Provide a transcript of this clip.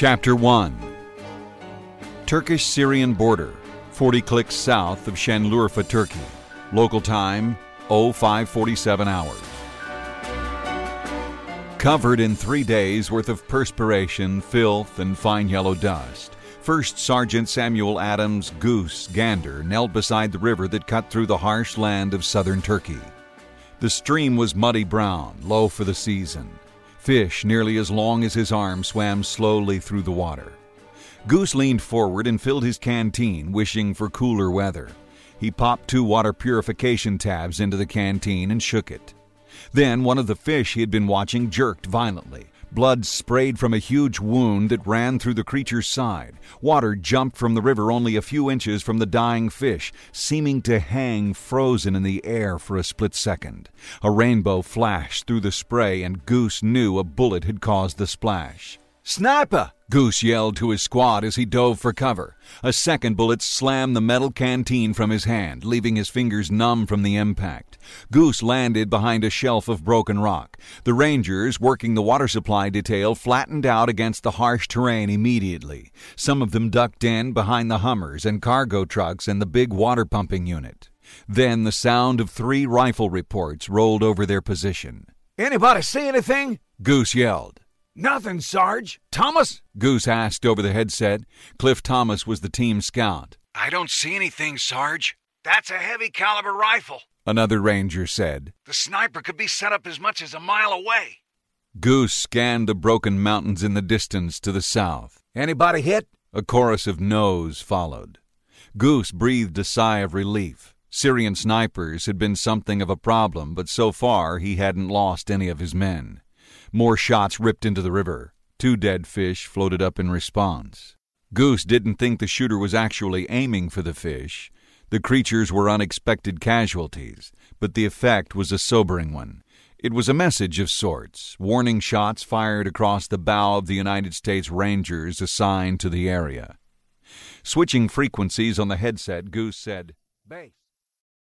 Chapter 1 Turkish Syrian border, 40 clicks south of Şanlıurfa, Turkey. Local time 0547 hours. Covered in three days' worth of perspiration, filth, and fine yellow dust, First Sergeant Samuel Adams Goose Gander knelt beside the river that cut through the harsh land of southern Turkey. The stream was muddy brown, low for the season. Fish nearly as long as his arm swam slowly through the water. Goose leaned forward and filled his canteen, wishing for cooler weather. He popped two water purification tabs into the canteen and shook it. Then one of the fish he had been watching jerked violently. Blood sprayed from a huge wound that ran through the creature's side. Water jumped from the river only a few inches from the dying fish, seeming to hang frozen in the air for a split second. A rainbow flashed through the spray, and Goose knew a bullet had caused the splash. Sniper! Goose yelled to his squad as he dove for cover. A second bullet slammed the metal canteen from his hand, leaving his fingers numb from the impact. Goose landed behind a shelf of broken rock. The Rangers, working the water supply detail, flattened out against the harsh terrain immediately. Some of them ducked in behind the Hummers and cargo trucks and the big water pumping unit. Then the sound of three rifle reports rolled over their position. Anybody see anything? Goose yelled. Nothing, Sarge. Thomas? Goose asked over the headset. Cliff Thomas was the team scout. I don't see anything, Sarge. That's a heavy caliber rifle. Another ranger said. The sniper could be set up as much as a mile away. Goose scanned the broken mountains in the distance to the south. Anybody hit? A chorus of no's followed. Goose breathed a sigh of relief. Syrian snipers had been something of a problem, but so far he hadn't lost any of his men. More shots ripped into the river. Two dead fish floated up in response. Goose didn't think the shooter was actually aiming for the fish. The creatures were unexpected casualties, but the effect was a sobering one. It was a message of sorts, warning shots fired across the bow of the United States Rangers assigned to the area. Switching frequencies on the headset, Goose said, Base.